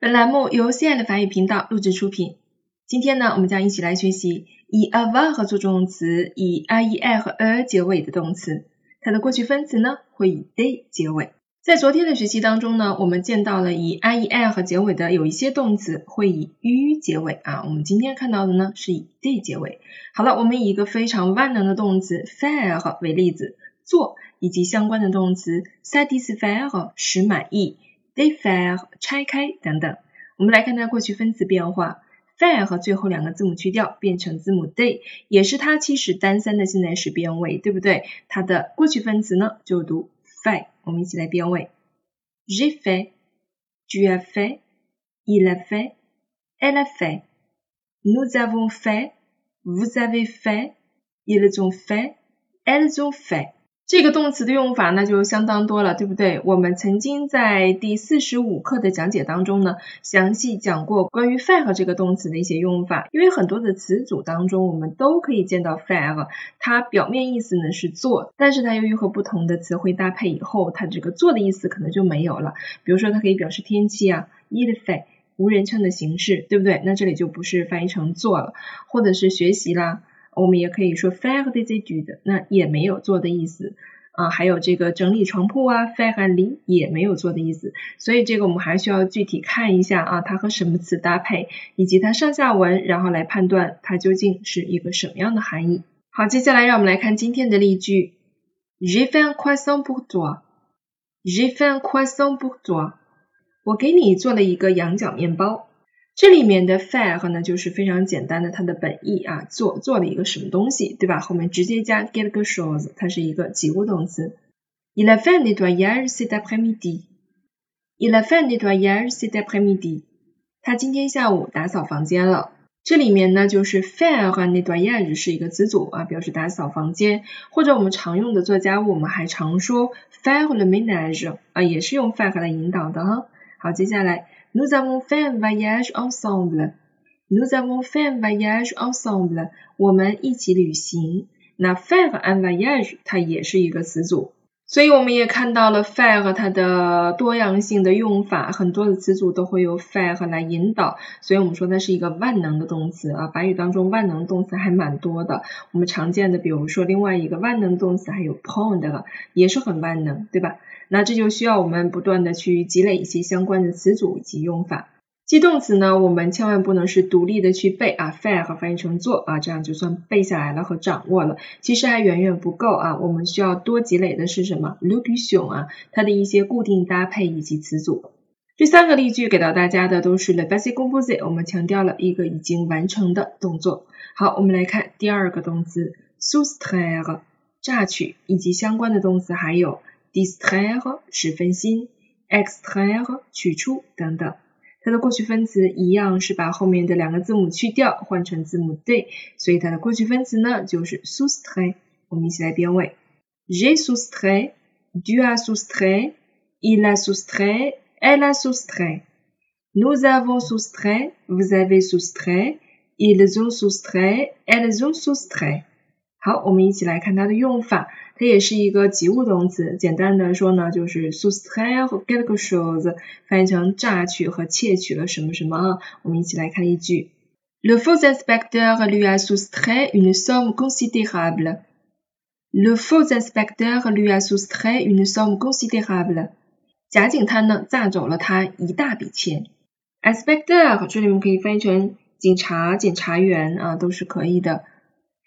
本栏目由 C 爱的法语频道录制出品。今天呢，我们将一起来学习以 ava 和做动词，以 i-e-r 和 e 结尾的动词。它的过去分词呢，会以 day 结尾。在昨天的学习当中呢，我们见到了以 i-e-r 和结尾的有一些动词会以 u 结尾啊。我们今天看到的呢，是以 day 结尾。好了，我们以一个非常万能的动词 faire 为例子，做以及相关的动词 satisfaire 使满意。Defaire 拆开等等，我们来看它过去分词变化。fair 和最后两个字母去掉，变成字母 d，也是它其实单三的现在时变位，对不对？它的过去分词呢就读 fait。我们一起来变位：j'ai fait，tu as fait，il a fait，elle a fait，nous avons fait，vous avez fait，ils ont fait，elles ont fait。这个动词的用法那就相当多了，对不对？我们曾经在第四十五课的讲解当中呢，详细讲过关于 faire 这个动词的一些用法。因为很多的词组当中，我们都可以见到 fair，它表面意思呢是做，但是它由于和不同的词汇搭配以后，它这个做的意思可能就没有了。比如说，它可以表示天气啊，il fait，无人称的形式，对不对？那这里就不是翻译成做了，或者是学习啦。我们也可以说 faire des études，那也没有做的意思啊。还有这个整理床铺啊，faire un lit 也没有做的意思。所以这个我们还需要具体看一下啊，它和什么词搭配，以及它上下文，然后来判断它究竟是一个什么样的含义。好，接下来让我们来看今天的例句：J'ai fait un croissant pour toi. J'ai fait un croissant pour toi. 我给你做了一个羊角面包。这里面的 faire 呢，就是非常简单的，它的本意啊，做做了一个什么东西，对吧？后面直接加 get quelque chose，它是一个及物动词。Il a fait nettoyer cet après-midi. Il a fait nettoyer cet après-midi. 他今天下午打扫房间了。这里面呢，就是 faire 和 nettoyer 是一个词组啊，表示打扫房间，或者我们常用的做家务，我们还常说 faire le ménage 啊，也是用 faire 来引导的哈。好，接下来。Nous avons fait un voyage ensemble. Nous avons fait un voyage ensemble. 我们一起旅行。那 faire un voyage 它也是一个词组， 所以我们也看到了 fair 它的多样性的用法，很多的词组都会由 fair 来引导，所以我们说它是一个万能的动词啊。法语当中万能动词还蛮多的，我们常见的比如说另外一个万能动词还有 pond 了也是很万能，对吧？那这就需要我们不断的去积累一些相关的词组以及用法。记动词呢，我们千万不能是独立的去背啊，faire 和翻译成做啊，这样就算背下来了和掌握了，其实还远远不够啊。我们需要多积累的是什么？locution 啊，它的一些固定搭配以及词组。这三个例句给到大家的都是 le passé composé，我们强调了一个已经完成的动作。好，我们来看第二个动词 soustraire，榨取以及相关的动词还有。distraire 使分心，extraire 取出等等，它的过去分词一样是把后面的两个字母去掉，换成字母 d，所以它的过去分词呢就是 soustrait。我们一起来变位：j'ai soustrait，tu as soustrait，il a soustrait，elle a soustrait，nous avons soustrait，vous avez soustrait，ils ont soustrait，elles ont soustrait。 好，我们一起来看它的用法。它也是一个及物动词，简单的说呢，就是 soustraire quelque chose，翻译成榨取和窃取了什么什么啊。我们一起来看一句：Le faux inspecteur lui a soustrait une somme considérable. Le faux inspecteur lui a soustrait une somme considérable. 假警探呢，榨走了他一大笔钱。inspecteur 这里面可以翻译成警察、检察员啊，都是可以的。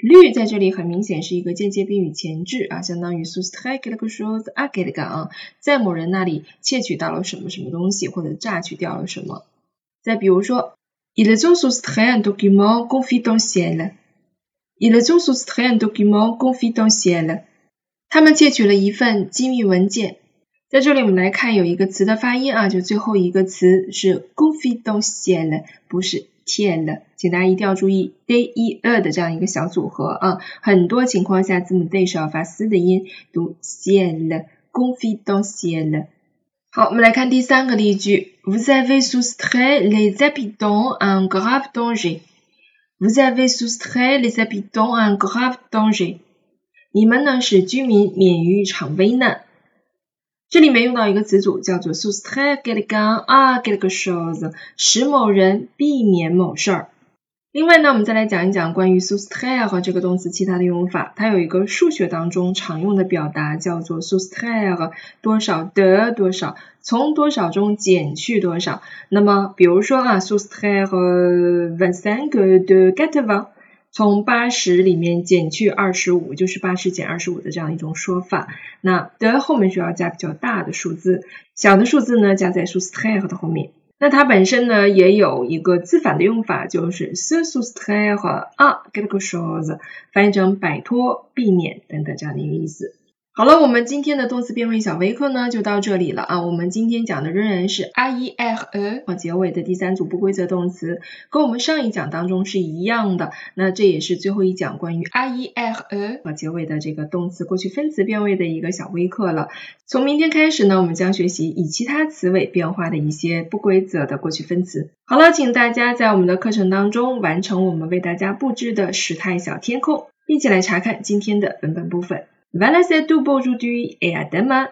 绿在这里很明显是一个间接宾语前置啊，相当于 soustraire quelque chose à quelqu'un 啊，在某人那里窃取到了什么什么东西，或者榨取掉了什么。再比如说，ils ont soustrait un document confidentiel。ils ont soustrait un document confidentiel。他们窃取了一份机密文件。在这里我们来看有一个词的发音啊，就最后一个词是 confidentiel，不是。天的，请大家一定要注意 d e a 的这样一个小组合啊，很多情况下字母 d 是要发嘶的音，读 ciel confidentiel。好，我们来看第三个例句，Vous avez soustrait les habitants un grave danger。Vous avez soustrait les habitants un grave danger。你们呢使居民免于一场危难。这里面用到一个词组叫做 soustraire quelqu'un à quelque chose，使某人避免某事儿。另外呢，我们再来讲一讲关于 soustraire 这个动词其他的用法。它有一个数学当中常用的表达叫做 soustraire，多少的多少，从多少中减去多少。那么比如说啊，soustraire vingt-cinq de quatre-vingt。从八十里面减去二十五，就是八十减二十五的这样一种说法。那的后面需要加比较大的数字，小的数字呢加在 soustraire 的后面。那它本身呢也有一个自反的用法，就是 se s u s t r a i r e à quelque chose，翻译成摆脱、避免等等这样的一个意思。好了，我们今天的动词变位小微课呢就到这里了啊。我们今天讲的仍然是 i e r e 结尾的第三组不规则动词，跟我们上一讲当中是一样的。那这也是最后一讲关于 i e r e 结尾的这个动词过去分词变位的一个小微课了。从明天开始呢，我们将学习以其他词尾变化的一些不规则的过去分词。好了，请大家在我们的课程当中完成我们为大家布置的时态小天空，并且来查看今天的文本部分。Voilà, c'est tout pour aujourd'hui et à demain